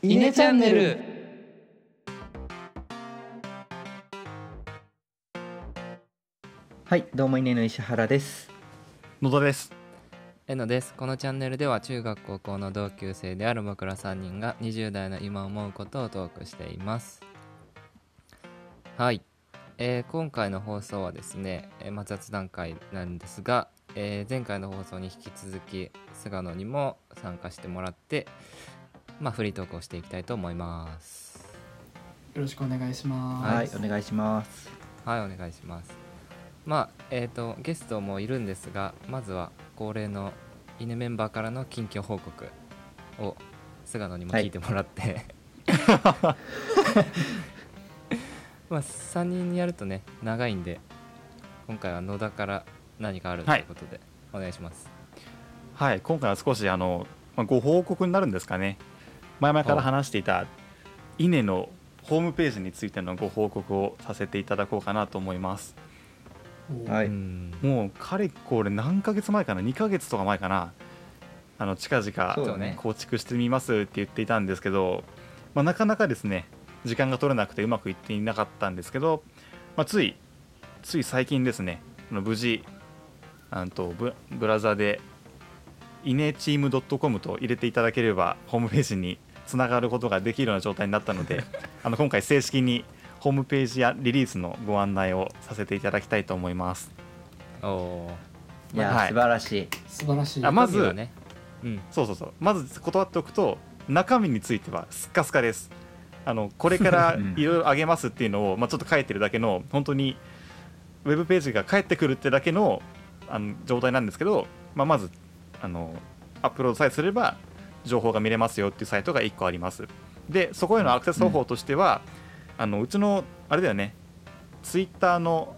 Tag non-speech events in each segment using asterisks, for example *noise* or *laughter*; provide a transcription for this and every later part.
イネチャンネル。はいどうも稲の石原です。野田です。えのです。このチャンネルでは中学高校の同級生である僕ら3人が20代の今思うことをトークしています。はい、えー今回の放送はですね、えーまあ、雑談会なんですが、えー前回の放送に引き続き菅野にも参加してもらってまあフリートークをしていきたいと思います。よろしくお願いしまはい、す。お願いします。はいお願いします。まあえっ、とゲストもいるんですがまずは恒例の犬メンバーからの近況報告を菅野にも聞いてもらって、*laughs* まあ3人やるとね長いんで今回は野田から何かあるということで、お願いします。はい今回は少しあの、まあ、ご報告になるんですかね前々から話していた稲のホームページについてのご報告をさせていただこうかなと思います。おはい。うん。もうかれこれ何ヶ月前かな。2ヶ月とか前かなあの近々構築してみますって言っていたんですけど、まあ、なかなかですね時間が取れなくてうまくいっていなかったんですけど、まあ、ついつい最近ですねあの無事あのとブブラザーでイネチーム .com と入れていただければホームページにつながることができるような状態になったので *laughs* あの今回正式にホームページやリリースのご案内をさせていただきたいと思います。おおいや、はい。素晴らしい。素晴らしい。あまずね。うん。そうそうそう。まず断っておくと中身についてはスッカスカです。あのこれから *laughs* うん。いろいろ上げますっていうのを、まあ、ちょっと書いてるだけの本当にウェブページが返ってくるってだけのあの状態なんですけど、まあ、まずあのアップロードさえすれば情報が見れますよっていうサイトが1個あります。でそこへのアクセス方法としては、あのうちのあれだよねツイッターの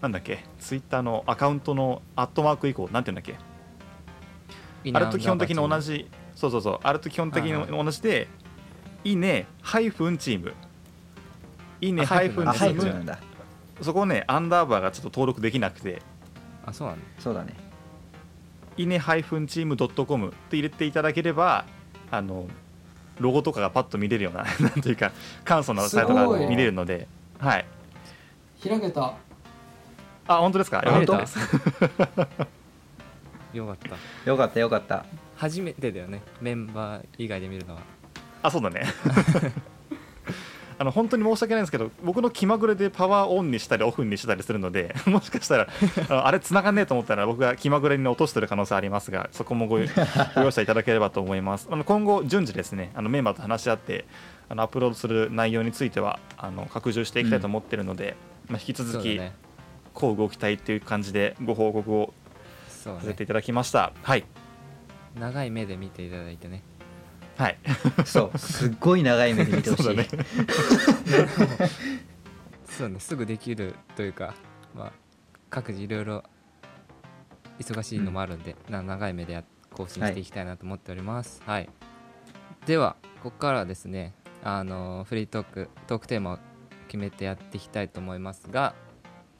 なんだっけツイッターのアカウントのアットマーク以降なんていうんだっけ？あれと基本的に同じそうそうそうあれと基本的にはい同じでいいねハイフンチーム。いいねあハイフンあチーム。ハイフなんだ。そこをねアンダーバーがちょっと登録できなくて。あそうなんだ。そうだねいいねハイフンチームドットコムって入れていただければあのロゴとかがパッと見れるような *laughs* なんていうか簡素なサイトが見れるのではい。開けた。あ本当ですか？あよかった。です *laughs* よかった。よかったよかった。初めてだよね。メンバー以外で見るのは。あそうだね *laughs* あの本当に申し訳ないんですけど僕の気まぐれでパワーオンにしたりオフにしたりするので *laughs* もしかしたらあのあれ繋がんねえと思ったら僕が気まぐれに落としてる可能性ありますがそこもごご容赦いただければと思います。あの今後順次ですねあのメンバーと話し合ってあのアップロードする内容についてはあの拡充していきたいと思ってるので、まあ、引き続きこう動きたいっていう感じでご報告をさせていただきました、はい。長い目で見ていただいてねはい。*laughs* そうすっごい長い目で見てほしい。そうだね。*laughs* そうねすぐできるというかまあ各自いろいろ忙しいのもあるんで、な長い目でや更新していきたいなと思っております。はい、ではここからはですねあのフリートークトークテーマを決めてやっていきたいと思いますが、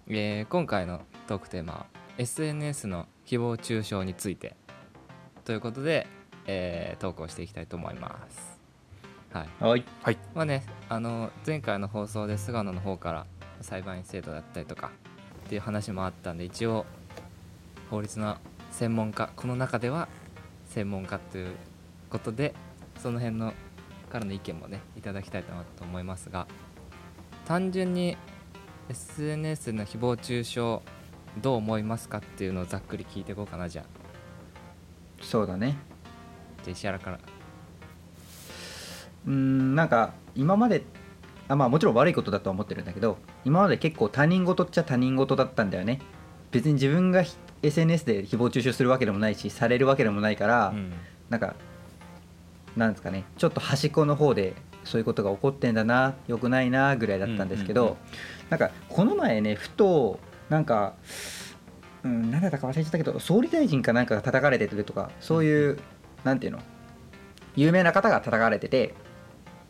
えー今回のトークテーマは SNS の誹謗中傷についてということで、えー、トークをしていきたいと思います。はい。はい。まあね、あの前回の放送で菅野の方から裁判員制度だったりとかっていう話もあったんで一応法律の専門家この中では専門家ということでその辺のからの意見もねいただきたいなと思いますが単純に SNS の誹謗中傷どう思いますかっていうのをざっくり聞いていこうかなじゃあ。そうだねじゃあ石原から。うーんなんか今まであまあもちろん悪いことだとは思ってるんだけど今まで結構他人事っちゃ他人事だったんだよね。別に自分がひ SNS で誹謗中傷するわけでもないしされるわけでもないから、うん。なんかなんですかねちょっと端っこの方でそういうことが起こってんだな良くないなぐらいだったんですけど、なんかこの前ねふとなんか、うん、何だったか忘れちゃったけど総理大臣かなんかが叩かれてるとかそういう、なんていうの？有名な方が叩かれてて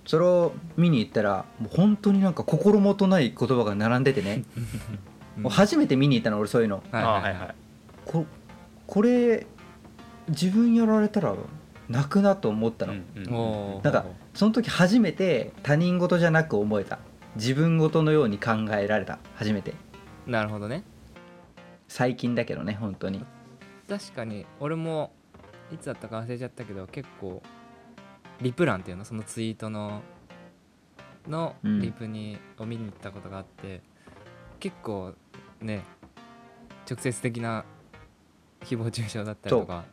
それを見に行ったらもう本当になんか心もとない言葉が並んでてね、うん。もう初めて見に行ったの俺そういうの。はいあはいはいここれ自分やられたら泣くなと思ったの、うんうんなんかその時初めて他人事じゃなく思えた。自分事のように考えられた。初めて。なるほどね。最近だけどね本当に。確かに俺もいつだったか忘れちゃったけど結構リプランっていうの？そのツイートののうん。リプに、を見に行ったことがあって結構ね直接的な誹謗中傷だったりとか。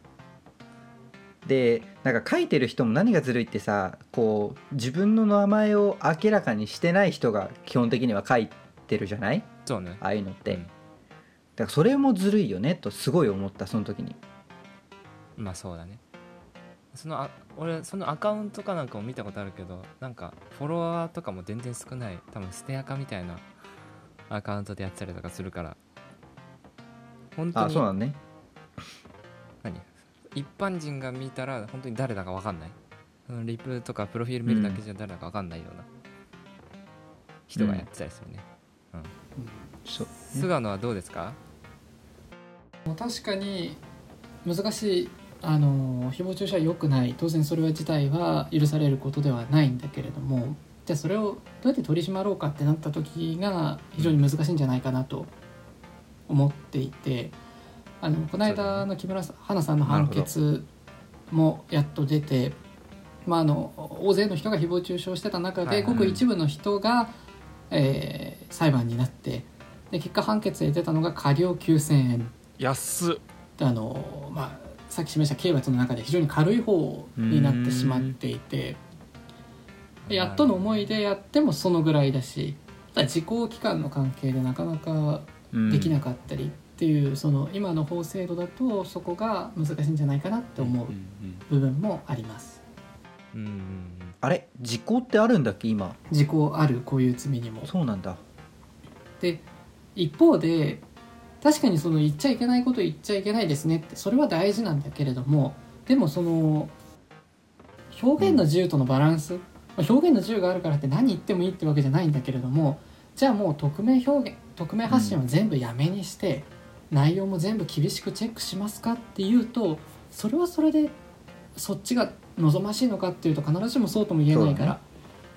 でなんか書いてる人も何がずるいってさこう自分の名前を明らかにしてない人が基本的には書いてるじゃない？そうね。ああいうのって、うん。だからそれもずるいよねとすごい思ったその時にまあそうだね。そのあ俺そのアカウントかなんかも見たことあるけどなんかフォロワーとかも全然少ない。多分ステアカみたいなアカウントでやってたりとかするから。本当あそうなにのね。何？一般人が見たら本当に誰だか分かんない。そのリプとかプロフィール見るだけじゃ誰だか分かんないような。人がやってたりするね、菅野はどうですか？もう確かに難しいあの誹謗中傷は良くない。当然それは自体は許されることではないんだけれども。じゃあそれをどうやって取り締まろうかってなった時が非常に難しいんじゃないかなと思っていて。あのこの間の木村花さんの判決もやっと出て、まあ、あの大勢の人が誹謗中傷してた中でごく一部の人が、えー裁判になってで結果判決で出たのが過料9000円。安っ。あの、まあ、さっき示した刑罰の中で非常に軽い方になってしまっていてやっとの思いでやってもそのぐらいだしただ時効期間の関係でなかなかできなかったりっていう、その今の法制度だとそこが難しいんじゃないかなって思う部分もあります。あれ？時効ってあるんだっけ？今。時効あるこういう罪にも。そうなんだ。で一方で確かにその言っちゃいけないこと言っちゃいけないですねってそれは大事なんだけれどもでもその表現の自由とのバランス、まあ表現の自由があるからって何言ってもいいってわけじゃないんだけれどもじゃあもう匿名表現匿名発信は全部やめにして、内容も全部厳しくチェックしますかっていうとそれはそれでそっちが望ましいのかっていうと必ずしもそうとも言えないから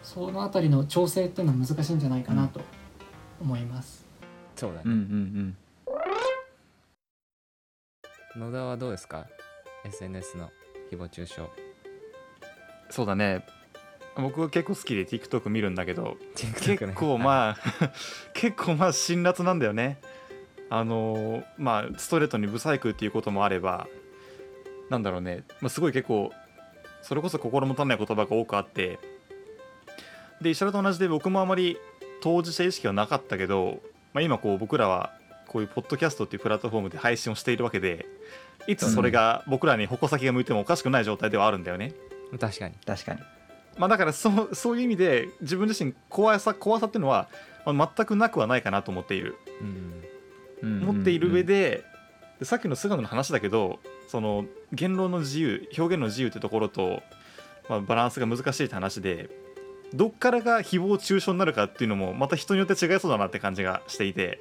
そ,、のあたりの調整っていうのは難しいんじゃないかなと思います。そうだねうんうん野田はどうですか？SNS の誹謗中傷。そうだね。僕は結構好きで TikTok 見るんだけど TikTok 結ね構まあ *laughs* 結構まあ辛辣なんだよね。あのーまあストレートにブサイクっていうこともあればなんだろうね、まあ、すごい結構それこそ心もたない言葉が多くあってで石原と同じで僕もあまり当事者意識はなかったけど、まあ、今こう僕らはこういうポッドキャストっていうプラットフォームで配信をしているわけでいつそれが僕らに矛先が向いてもおかしくない状態ではあるんだよね。確かに。確かに。まあ、だからそうそういう意味で自分自身怖さ怖さっていうのは、まあ全くなくはないかなと思っている、うん。思っている上でででさっきの菅野の話だけどその言論の自由表現の自由ってところと、まあ、バランスが難しいって話でどっからが誹謗中傷になるかっていうのもまた人によって違いそうだなって感じがしていて。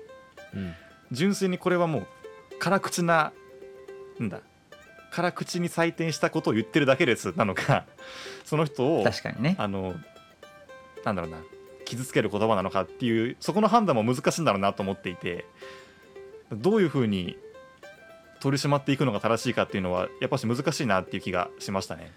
うん純粋にこれはもう辛口ななんだ。辛口に採点したことを言ってるだけですなのか。その人を確かにね。あのなんだろうな。傷つける言葉なのかっていうそこの判断も難しいんだろうなと思っていて。どういうふうに取り締まっていくのが正しいかっていうのはやっぱし難しいなっていう気がしましたね。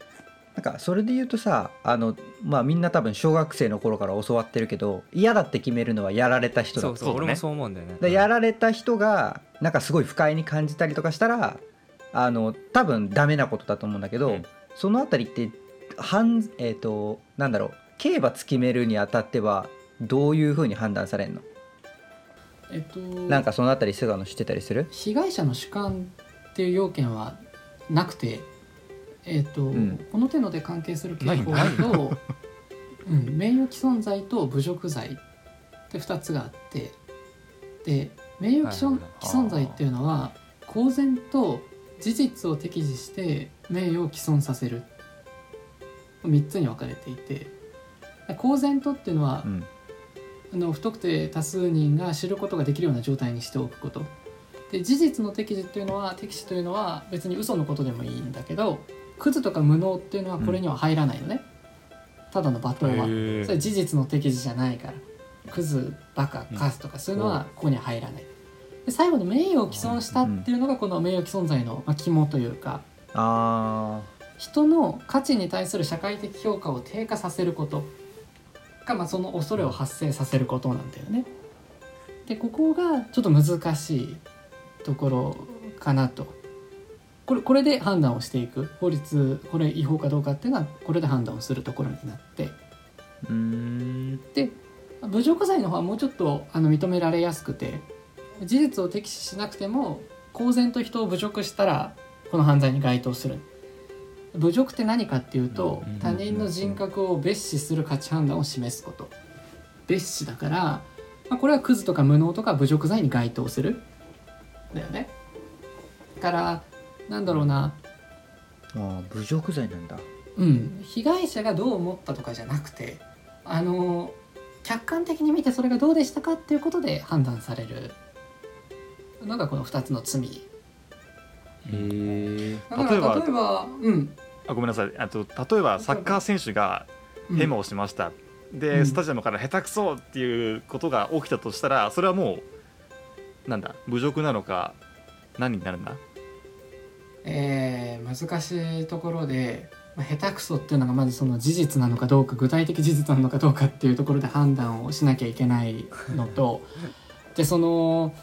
なんかそれで言うとさあのまあみんな多分小学生の頃から教わってるけど嫌だって決めるのはやられた人だそうそう俺もそう思うんだよね。でやられた人がなんかすごい不快に感じたりとかしたらあの多分ダメなことだと思うんだけど、うん。そのあたりって判えっ、となんだろう刑罰決めるにあたってはどういうふうに判断されるの？えっと、なんかそのあたり菅野知ってたりする？被害者の主観っていう要件はなくて、えっとん。この手ので関係する刑法ないと、うん、名誉毀損罪と侮辱罪って2つがあってで名誉毀損,、毀損罪っていうのは公然と事実を適時して名誉を毀損させる。3つに分かれていて。公然とっていうのは、うん。あの不特定多数人が知ることができるような状態にしておくこと。で事実の適時っていうのは適時というのは別に嘘のことでもいいんだけどクズとか無能っていうのはこれには入らないのね、ただの罵倒は。それ事実の適時じゃないから。クズバカカスとかそういうのはここには入らない。で最後の名誉を毀損したっていうのがこの名誉毀損罪のまあ肝というか。あ人の価値に対する社会的評価を低下させること。が、まあ、その恐れを発生させることなんだよね。でここがちょっと難しいところかなと。これこれで判断をしていく。法律これ違法かどうかっていうのはこれで判断をするところになって。で侮辱罪の方はもうちょっとあの認められやすくて事実を摘示しなくても公然と人を侮辱したらこの犯罪に該当する。侮辱って何かっていうとうん。他人の人格を蔑視する価値判断を示すこと。蔑視だから、まあ、これはクズとか無能とか侮辱罪に該当する。だよね。だからなんだろうな。あー侮辱罪なんだ。うん、被害者がどう思ったとかじゃなくてあの客観的に見てそれがどうでしたかっていうことで判断される。のがこの2つの罪。へえだから例えば例えばうん。あごめんなさい。あと例えばサッカー選手がうん。ヘマをしました、で、うん。スタジアムから下手くそっていうことが起きたとしたらそれはもうなんだ侮辱なのか何になるんだ？えー難しいところで、まあ、下手くそっていうのがまずその事実なのかどうか具体的事実なのかどうかっていうところで判断をしなきゃいけないのと *laughs* でその、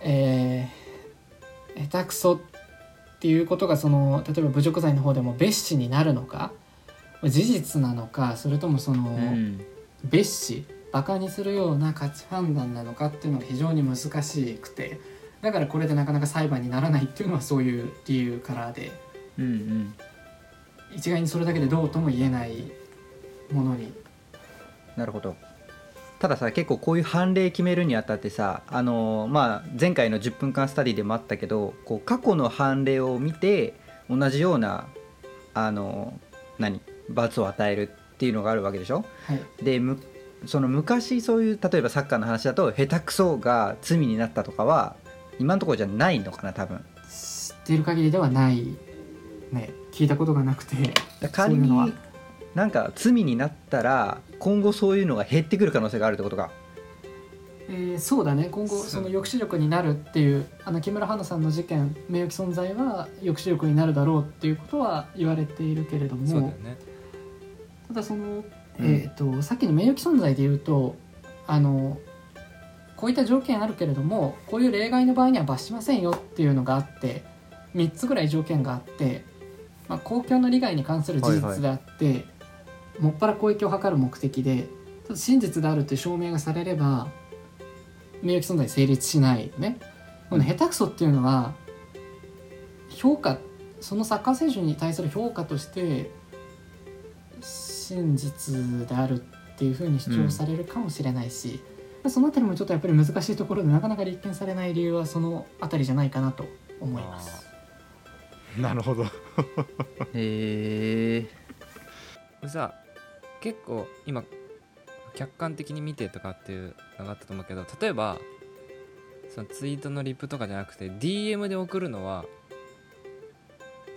えー下手くそっていうことがその例えば侮辱罪の方でも蔑視になるのか事実なのかそれともその、うん。蔑視バカにするような価値判断なのかっていうのが非常に難しくてだからこれでなかなか裁判にならないっていうのはそういう理由からで。うんうん。一概にそれだけでどうとも言えないものに。なるほど。たださ結構こういう判例決めるにあたってさあのーまあ前回の10分間スタディでもあったけどこう過去の判例を見て同じようなあのー何罰を与えるっていうのがあるわけでしょ？はい。でむその昔そういう例えばサッカーの話だと下手くそが罪になったとかは今のところじゃないのかな多分。知っている限りではないね。聞いたことがなくて。だ仮そういうなんか罪になったら今後そういうのが減ってくる可能性があるってことか。えーそうだね。今後その抑止力になるっていうあの木村花さんの事件名誉毀損罪は抑止力になるだろうっていうことは言われているけれども。そうだよね。ただその、うん。えー、とさっきの名誉毀損罪で言うとあのこういった条件あるけれどもこういう例外の場合には罰しませんよっていうのがあって3つぐらい条件があって、まあ、公共の利害に関する事実であって、もっぱら公益を図る目的で真実であるという証明がされれば名誉毀損罪成立しないね。この下手くそっていうのは評価そのサッカー選手に対する評価として真実であるっていうふうに主張されるかもしれないし、そのあたりもちょっとやっぱり難しいところでなかなか立件されない理由はそのあたりじゃないかなと思います。なるほど。へえこれさ結構今客観的に見てとかっていうのがあったと思うけど例えばそのツイートのリプとかじゃなくて DM で送るのは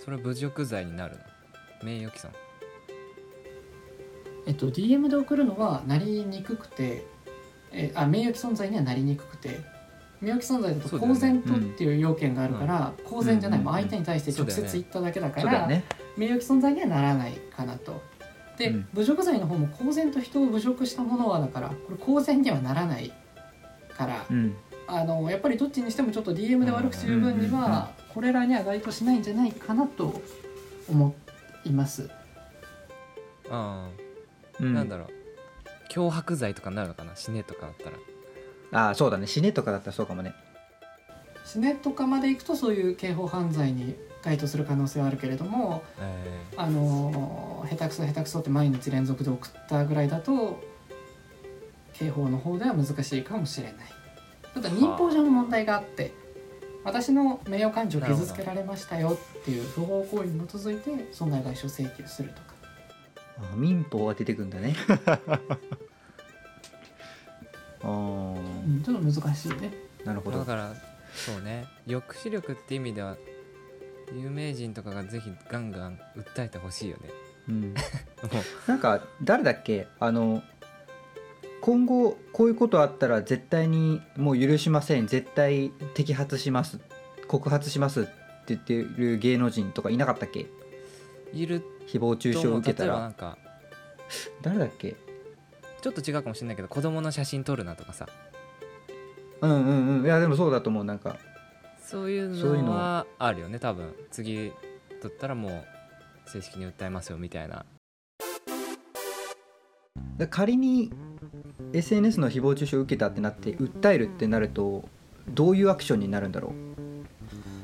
それは侮辱罪になるの？名誉毀損？えっと DM で送るのはなりにくくて、えあ名誉毀損罪にはなりにくくて名誉毀損罪だと公然とっていう要件があるから、公然じゃない、うん相手に対して直接言っただけだから、ね。名誉毀損罪にはならないかなと。で、うん。侮辱罪の方も公然と人を侮辱したものはだからこれ公然にはならないから、うん。あのやっぱりどっちにしてもちょっと DM で悪口言う分にうんうんうんはこれらには該当しないんじゃないかなと思います。ああ、うんなんだろう脅迫罪とかになるのかな？死ねとかだったら。ああそうだね。死ねとかだったらそうかもね。死ねとかまで行くとそういう刑法犯罪に該当する可能性はあるけれどもえあの下手くそ下手くそって毎日連続で送ったぐらいだと刑法の方では難しいかもしれない。ただ民法上の問題があって私の名誉感情を傷つけられましたよっていう不法行為に基づいて損害賠償請求するとかあ民法が出てくんだね。*laughs* あうん、ちょっと難しいね。あなるほど。だからそうね。抑止力って意味では有名人とかがぜひガンガン訴えてほしいよね。うん、*laughs* もなんか誰だっけ？あの今後こういうことあったら絶対にもう許しません。絶対摘発します。告発しますって言ってる芸能人とかいなかったっけ？ういる誹謗中傷を受けたら。なんか誰だっけ？ちょっと違うかもしれないけど子供の写真撮るなとかさ。うんうんうん。いやでもそうだと思うなんか。そういうのの。はあるよね多分。次撮ったらもう正式に訴えますよみたいな。だ仮に SNS の誹謗中傷を受けたってなって訴えるってなるとどういうアクションになるんだろ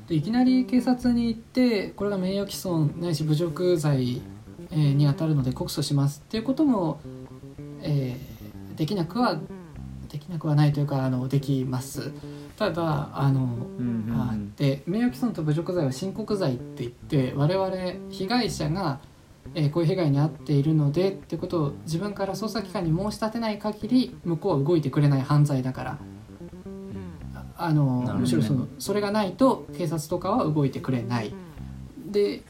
でいきなり警察に行ってこれが名誉毀損ないし侮辱罪、えーに当たるので告訴しますっていうことも、えーできなくはできなくはないというかあのできます。ただあの、う、うんうん。あうんで名誉毀損と侮辱罪は申告罪って言って我々被害者が、えーこういう被害に遭っているのでってことを自分から捜査機関に申し立てない限り向こうは動いてくれない犯罪だからああの、むしろそのそれがないと警察とかは動いてくれない。で、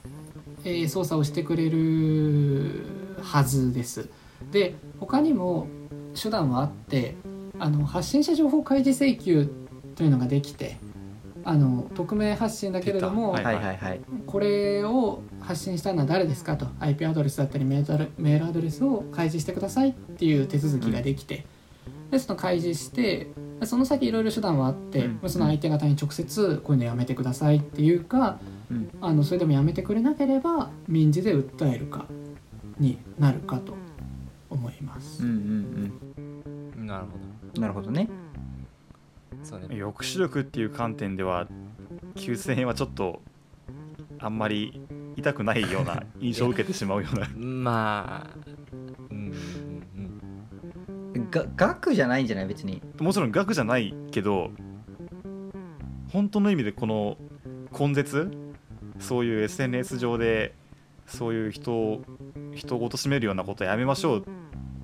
えー捜査をしてくれるはずです。で他にも手段はあってあの発信者情報開示請求というのができてあの匿名発信だけれども、はいはいはい。これを発信したのは誰ですかと。IP アドレスだったりメールメールアドレスを開示してくださいっていう手続きができて、でその開示してその先いろいろ手段はあって、うん。その相手方に直接こういうのやめてくださいっていうかうん。あのそれでもやめてくれなければ民事で訴えるかになるかと思います。うんうんなるほうんなるほどね。どそうね。抑止力っていう観点では9000円はちょっとあんまり痛くないような印象を受けてしまうような。*laughs* まあうんうんが額じゃないんじゃない？別に。もちろん額じゃないけど本当の意味でこの根絶？そういう SNS 上でそういう人を人を貶めるようなことをやめましょう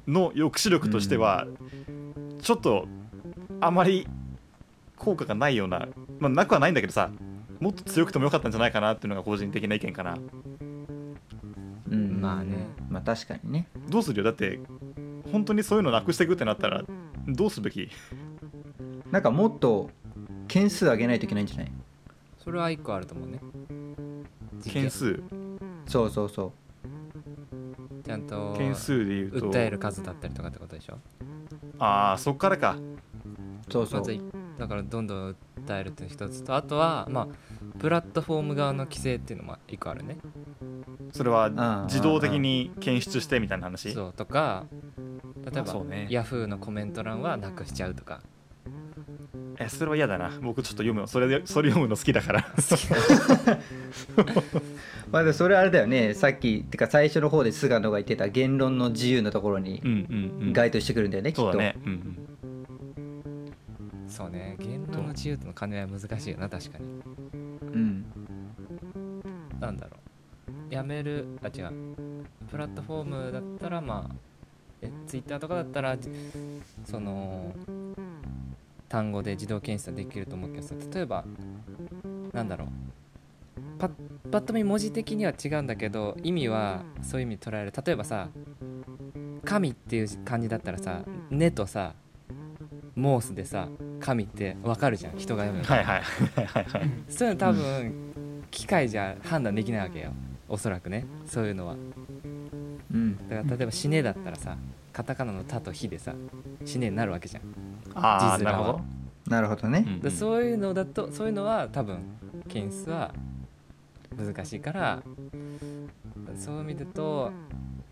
の抑止力としては、ちょっとあまり効果がないような、まあ、なくはないんだけどさもっと強くてもよかったんじゃないかなっていうのが個人的な意見かな。うんまあね。まあ確かにね。どうするよ？だって本当にそういうのなくしていくってなったらどうすべき？なんかもっと件数上げないといけないんじゃない？それは一個あると思うね。件数？そうそうそちゃんと件数で言うと。訴える数だったりとかってことでしょ？ああそっからか。うそうそう。まだからどんどん訴えるっていうの一つとあとはまあプラットフォーム側の規制っていうのも一個あるねそれはあ自動的に検出してみたいな話？そうとか例えば、ねヤフーのコメント欄はなくしちゃうとか。えそれは嫌だな。僕ちょっと読むのそれでそれ読むの好きだから。*laughs* まあそれあれだよね。さっきてか最初の方で菅野が言ってた言論の自由のところにうんうんうん。該当してくるんだよね、きっと。そうだね、うんそうね。言論の自由との兼ね合いは難しいよな確かに。う。んなんだろうやめる？あ違う。プラットフォームだったらまあえツイッターとかだったらじその単語で自動検出できると思うけどさ例えばなんだろう。パッパッと見文字的には違うんだけど意味はそういう意味捉える。例えばさ「神」っていう漢字だったらさ「ね」とさ「モース」でさ「神」ってわかるじゃん。人が読むの。はいはい。はいはいはい。そういうの多分、機械じゃ判断できないわけよおそらくねそういうのは。うん。だから例えば「死ね」だったらさカタカナの「タ」と「ヒ」でさ「死ね」になるわけじゃん。ああなるほど、なるほどね、うそういうのだとそういうのは多分件数は難しいからそういう意味でと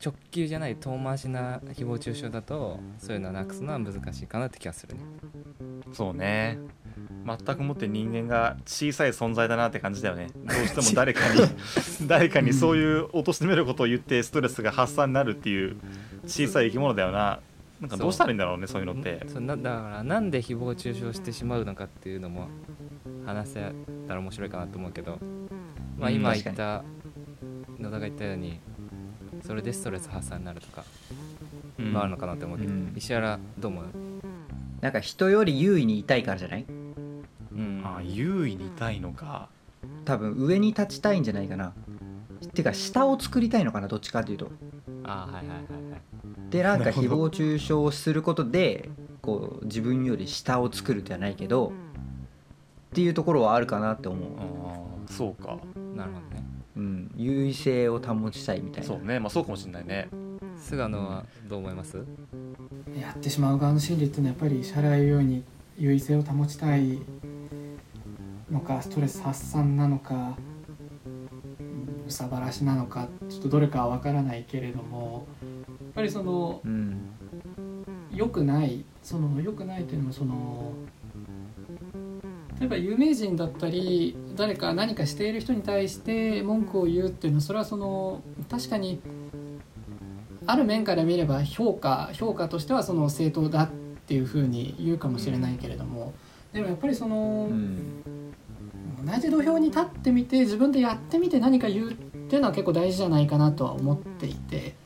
直球じゃない遠回しな誹謗中傷だとそういうのはなくすのは難しいかなって気がするね。そうね全くもって人間が小さい存在だなって感じだよね。どうしても *laughs* 誰かに *laughs* 誰かにそういう貶めることを言ってストレスが発散になるっていう小さい生き物だよな。なんかどうしたらいいんだろうねそう。いうのって。そうなだからなんで誹謗中傷してしまうのかっていうのも話せたら面白いかなと思うけど、まあ、うん。今言確った野田が言ったようにそれでストレス発散になるとかうん。もあるのかなと思うけど、うん。石原どう思う、なんか人より優位にいたいからじゃない？うんあ優位にいたいのか。多分上に立ちたいんじゃないかな。ていうか下を作りたいのかなどっちかというと。あーはいはいはいはい。でなんかなるほど。誹謗中傷をすることでこう自分より下を作るではないけどっていうところはあるかなって思う、あーそうか。なるほどね。うん、優位性を保ちたいみたいな。そうね。まあそうかもしれないね。菅野はどう思います？やってしまう側の心理っていうのはやっぱり支払うように優位性を保ちたいのかストレス発散なのかうん憂さ晴らしなのかちょっとどれかは分からないけれどもやっぱりそのうん。良くないその良くないというのもその例えば有名人だったり誰か何かしている人に対して文句を言うっていうのはそれはその確かにある面から見れば評価評価としてはその正当だっていうふうに言うかもしれないけれどもでもやっぱりそのうん同じ土俵に立ってみて自分でやってみて何か言うっていうのは結構大事じゃないかなとは思っていて。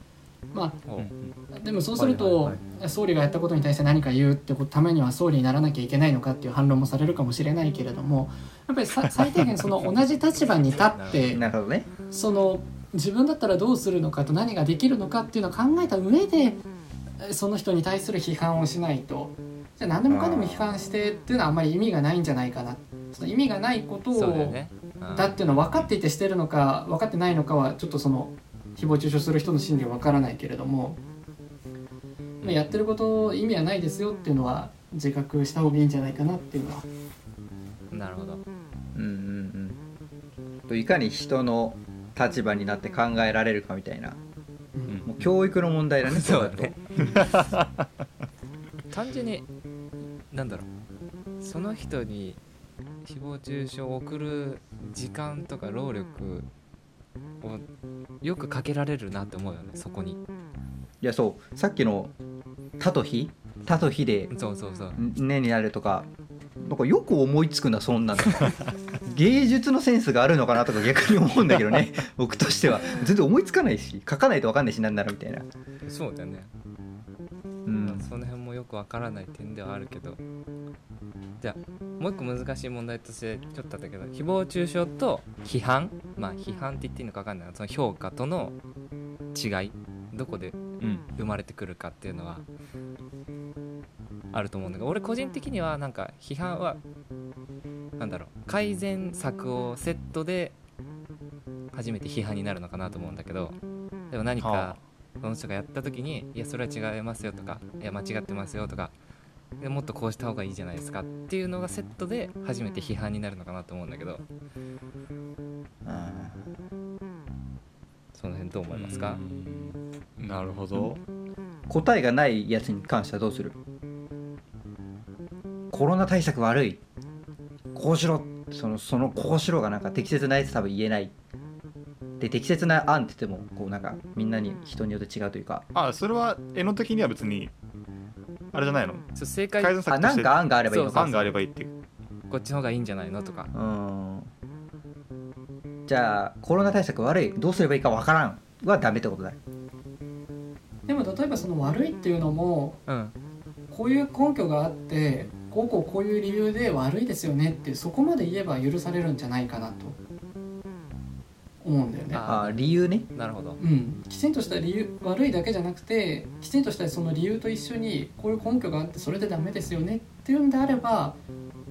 まおあでもそうすると、総理がやったことに対して何か言うってことためには総理にならなきゃいけないのかっていう反論もされるかもしれないけれどもやっぱりさ *laughs* 最低限その同じ立場に立って *laughs* なるほどね。その自分だったらどうするのかと何ができるのかっていうのを考えた上でえその人に対する批判をしないと。じゃあ何でもかんでも批判してっていうのはあんまり意味がないんじゃないかなその意味がないことをだよねうん。だっていうのは分かっていてしてるのか分かってないのかはちょっとその誹謗中傷する人の心理は分からないけれどもまあやってること意味はないですよっていうのは自覚した方がいいんじゃないかなっていうのは。なるほど。うんうんうん。といかに人の立場になって考えられるかみたいな。うん。もう教育の問題だね。そうだね。単純になんだろう。その人に誹謗中傷を送る時間とか労力をよくかけられるなって思うよねそこに。いやそう。さっきの「他と非」「他と非」でそうそうそう「ね」になるとかなんかよく思いつくなそんなの。*laughs* 芸術のセンスがあるのかなとか逆に思うんだけどね。僕としては。全然思いつかないし書かないと分かんないしなんならみたいな。そうだよね、うん。その辺もよくわからない点ではあるけど。じゃあもう一個難しい問題としてちょっとあったけど誹謗中傷と批判？まあ批判って言っていいのか分かんないその評価との違い？どこでうん。生まれてくるかっていうのはあると思うんだけど。俺個人的にはなんか批判はなんだろう。改善策をセットで初めて批判になるのかなと思うんだけど。でも何はかその人がやった時に「いやそれは違いますよ」とか「いや間違ってますよ」とかでもっとこうした方がいいじゃないですかっていうのがセットで初めて批判になるのかなと思うんだけど。あその辺どう思いますか？うん。なるほど。ー答えがないやつに関してはどうする？コロナ対策悪い。こうしろ。そのそのこうしろがなんか適切なやつ多分言えないで適切な案って言ってもこうなんかみんなに人によって違うというか。あそれは絵の的には別にあれじゃないの？そう正解。改善あ策として。なんか案があればいいのか。案があればいいっていう。こっちの方がいいんじゃないのとか。うん。じゃあコロナ対策悪い？どうすればいいかわからんはダメってことだ。でも例えばその悪いっていうのもうん。こういう根拠があってこうこうこういう理由で悪いですよねってそこまで言えば許されるんじゃないかなと思うんだよね。ああ理由ね。なるほど。うん、きちんとした理由悪いだけじゃなくてきちんとしたその理由と一緒にこういう根拠があってそれでダメですよねっていうんであれば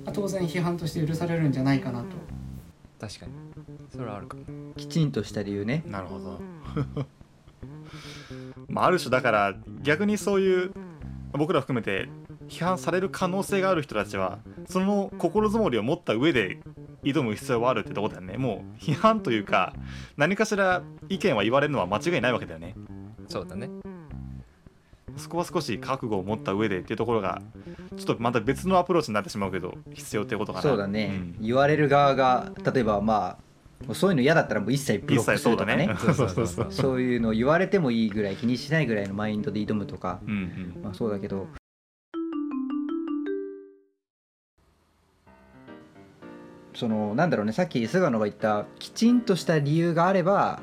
あ当然批判として許されるんじゃないかなと。確かに。それはあるかも。きちんとした理由ね。なるほど。*laughs* まあある種だから逆にそういう僕ら含めて批判される可能性がある人たちはその心づもりを持った上で挑む必要はあるってとこだよね。もう批判というか何かしら意見は言われるのは間違いないわけだよね。そうだね。そこは少し覚悟を持った上でっていうところがちょっとまた別のアプローチになってしまうけど必要ってことかな。そうだね、ん。言われる側が例えばまあそういうの嫌だったらもう一切ブロック一切そうするとかね。だね。*laughs* そうそうそうそう。そういうの言われてもいいぐらい気にしないぐらいのマインドで挑むとか、うんうん。まあ、そうだけどそのなんだろうねさっき菅野が言ったきちんとした理由があれば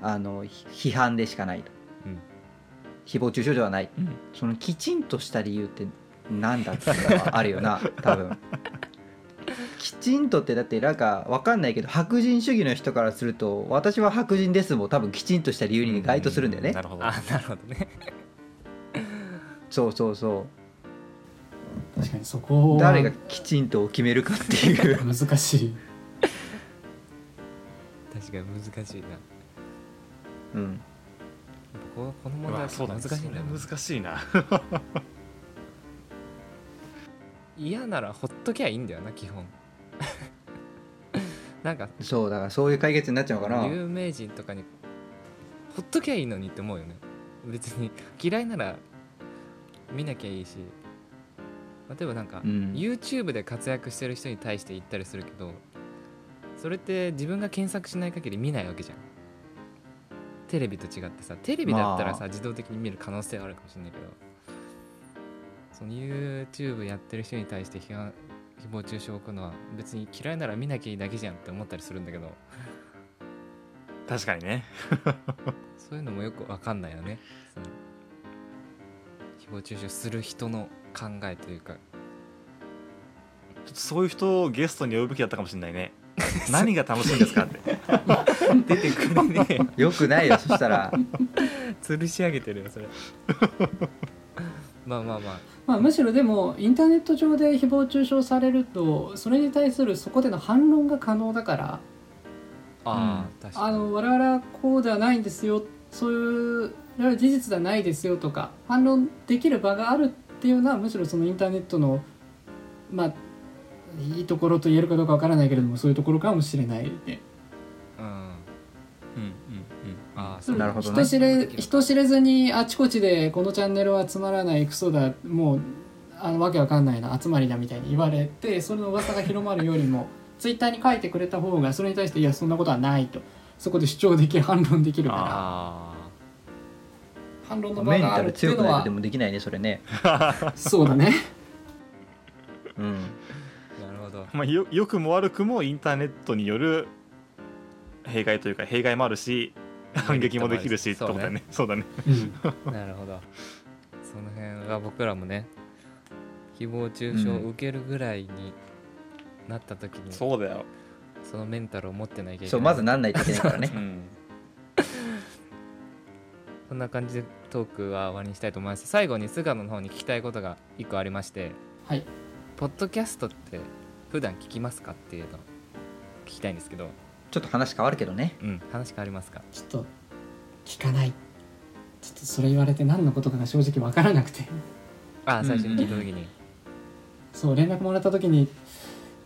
あのひ批判でしかないと、うん。誹謗中傷ではない。うん。そのきちんとした理由ってなんだっていうのはあるよな *laughs* 多分。ききちんとってだってなんかわかんないけど白人主義の人からすると私は白人ですも多分きちんとした理由に該当するんだよね。なるほど。あなるほどね。そうそうそ確かにそこ誰がきちんと決めるかっていう。難しい。確かに難しいな。うん。ここの問題は難しいんだよなそれ難しいな。*laughs* 嫌ならほっときゃいいんだよな基本。*laughs* なんかそうだからそういう解決になっちゃうのかな。有名人とかにほっときゃいいのにって思うよね。別に嫌いなら見なきゃいいし例えばなんか、うん。YouTube で活躍してる人に対して言ったりするけどそれって自分が検索しない限り見ないわけじゃん。テレビと違ってさテレビだったらさ、まあ。自動的に見る可能性はあるかもしれないけどその YouTube やってる人に対して批判誹謗中傷を置くのは別に嫌いなら見なきゃいいだけじゃんって思ったりするんだけど確かにね。そういうのもよくわかんないよね。その誹謗中傷する人の考えというか。ちょっとそういう人をゲストに呼ぶべきだったかもしれないね。*laughs* 何が楽しいんですかって。*laughs* 出てくるね。よくないよそしたら。吊るし上げてるよそれ。*laughs* まあまあまあ。まあ、むしろでもインターネット上で誹謗中傷されるとそれに対するそこでの反論が可能だから。ああ、確かに。あの我々はこうではないんですよ。そういう事実ではないですよとか反論できる場があるっていうのはむしろそのインターネットのまあいいところと言えるかどうかわからないけれどもそういうところかもしれないね。うん。うん。うん。うん。ああそう。なるほどね。人知れ人知れずにあちこちでこのチャンネルはつまらないクソだもうあのわけわかんないな集まりだみたいに言われてそれの噂が広まるよりも *laughs* ツイッターに書いてくれた方がそれに対していやそんなことはないと。そこで主張でき反論できるから。あ反論の場メンがあるタル強くっていうのはないとでもできないねそれね。*laughs* そうだね。うん。あなるほど。まあ、よ良くも悪くもインターネットによる弊害というか弊害もあるし反撃もできるしってことだよね。そうだね。うん。なるほど。その辺は僕らもね誹謗中傷を受けるぐらいになった時に、そそうだよ、のメンタルを持ってないといけない。そうまずなんないといけないからね。*laughs* うん、そんな感じでトークは終わりにしたいと思います。最後に菅野の方に聞きたいことが1個ありましてはい。ポッドキャストって普段聞きますかっていうのを聞きたいんですけど。ちょっと話変わるけどね。うん話変わりますか？ちょっと聞かない。ちょっとそれ言われて何のことかが正直わからなくて。ああ最初に聞いた時に、そう連絡もらった時に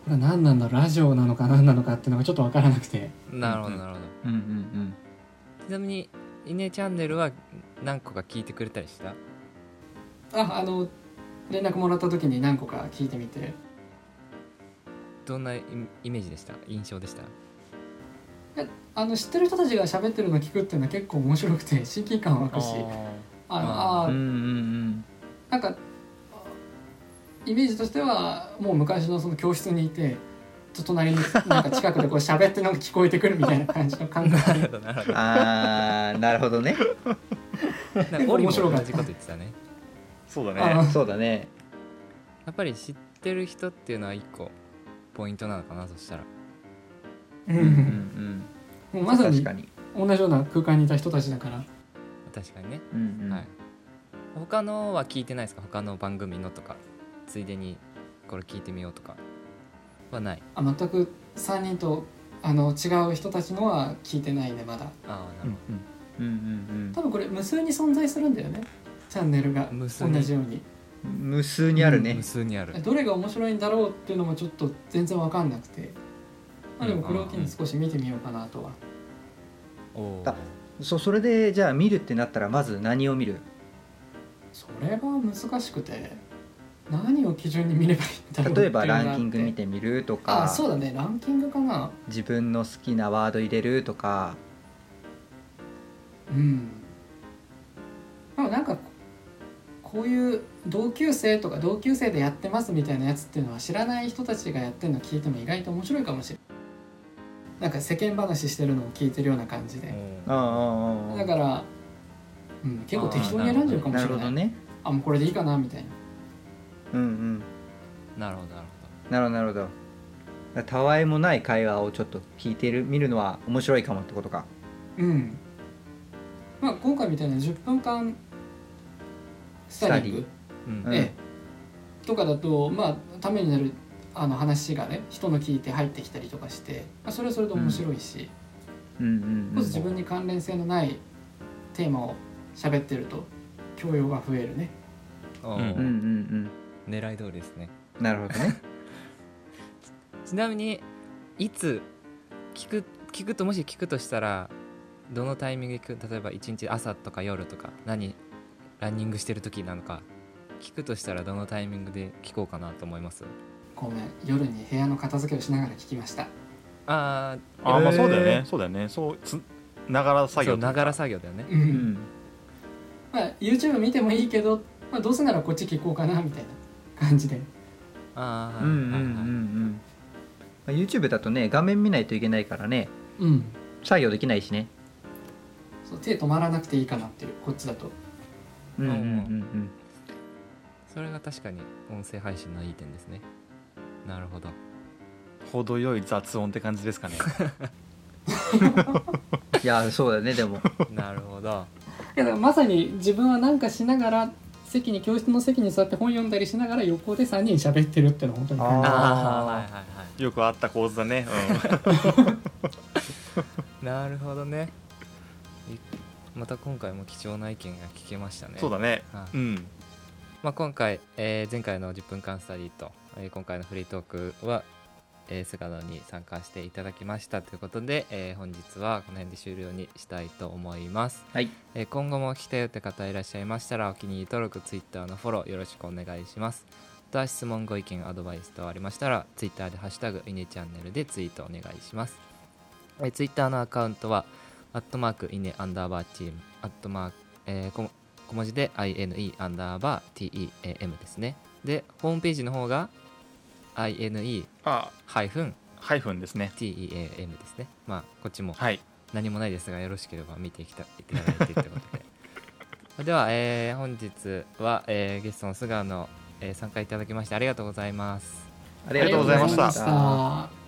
これは何なんだラジオなのか何なのかっていうのがちょっとわからなくて。なるほどなるほど。うんうん。ちなみに「イネチャンネル」は何個か聞いてくれたりした？ああの連絡もらった時に何個か聞いてみて。どんなイイメージでした？印象でした？あの知ってる人たちが喋ってるの聞くっていうのは結構面白くて親近感湧くし。あのあー。うんうんうん。なんかイメージとしてはもう昔のその教室にいてと隣になんか近くでこう喋ってなんか聞こえてくるみたいな感じの感覚。なるほどなるほど。あーなるほどね。面白かった同じこと言ってたね。そうだあねそうだね。やっぱり知ってる人っていうのは一個ポイントなのかなそしたら。うん。うんうんまさに確かに。同じような空間にいた人たちだから。確かにね、うんうん。はい。他のは聞いてないですか？他の番組のとか。ついでにこれ聞いてみようとかはない。あ全く3人とあの違う人たちのは聞いてないねまだ。ああなるうんほうんうん。多分これ無数に存在するんだよね。チャンネルが同じように。うん無数にあるど、ね無数にある。どれが面白いんだろうっていうのもちょっと全然わかんなくて、まあ、でもこれを機に少し見てみようかなとは、おおあそうそれでじゃあ見るってなったらまず何を見る？それが難しくて何を基準に見ればいいんだろう例えばランキング見ててみるとあかそうだね。ランキングかな。自分の好きなワード入れるとか。うん。でもなんかこういう同級生とか同級生でやってますみたいなやつっていうのは知らない人たちがやってるの聞いても意外と面白いかもしれない。なんか世間話してるのを聞いてるような感じで。ああああああだから、うん、結構適当に選んじゃうかもなしれない。るほどね。あもうこれでいいかなみたいなうんうん。なるほどなるなるほどなるほど。たわいもない会話をちょっと聞いてる見るのは面白いかもってことか。うん。まあ今回みたいな10分間スタディング？うん。うん。ええ、とかだとまあためになるあの話がね人の聞いて入ってきたりとかして、まあ、それはそれで面白いし、うんうんまず自分に関連性のないテーマを喋ってると教養が増えるねうんうんうん狙い通りですね。うんなるほどね。*laughs* ちなみにいつ聞く聞くともし聞くとしたらどのタイミングで聞く例えば一日朝とか夜とか何ランニングしてる時なのか聞くとしたらどのタイミングで聞こうかなと思います？ごめん夜に部屋の片付けをしながら聞きました。あああまあそうだよね。そうだよね。そうつながらあ作業ながら作業だよね。う、うんん。まあ YouTube 見てもいいけど、まあ、どうせならこっち聞こうかなみたいな感じで。ああうんうんうんうんまあ YouTube だとね画面見ないといけないからね。うん。作業できないしね。そう手止まらなくていいかなっていうこっちだと。うんうんうんそれが確かに音声配信のいい点ですね。なるほど。程よい雑音って感じですかね。*laughs* いやそうだねでも。*laughs* なるほど。いやだからまさに自分は何かしながら席に教室の席に座って本読んだりしながら横で3人喋ってるっていうのは本当に感じあー。ああはいはいはいよくあった構図だね、*laughs* なるほどね。いまた今回も貴重な意見が聞けましたね。うん、そうだね。はいうん。まあ、今回、えー前回の10分間スタディと、えー今回のフリートークは、えー菅野に参加していただきましたということで、えー本日はこの辺で終了にしたいと思います、はい。えー今後も来たよって方いらっしゃいましたらお気に入り登録 Twitter のフォローよろしくお願いします。また質問ご意見アドバイス等ありましたら Twitter で「ハッシュタグイネチャンネル」でツイートお願いします、えー、Twitter のアカウントはアットマークイネアンダーバーチームアットマーク、えーこ小文字で INE アンダーバー TEAM ですね。でホームページの方が INE あ。ハイフン。ハイフンですね。TEAM ですね。まあこっちもはい。何もないですがよろしければ見ていきたいただいてということで。*laughs* では、えー本日は、えーゲストの菅野、えー参加いただきましてありがとうございます。ありがとうございましたありがとうございました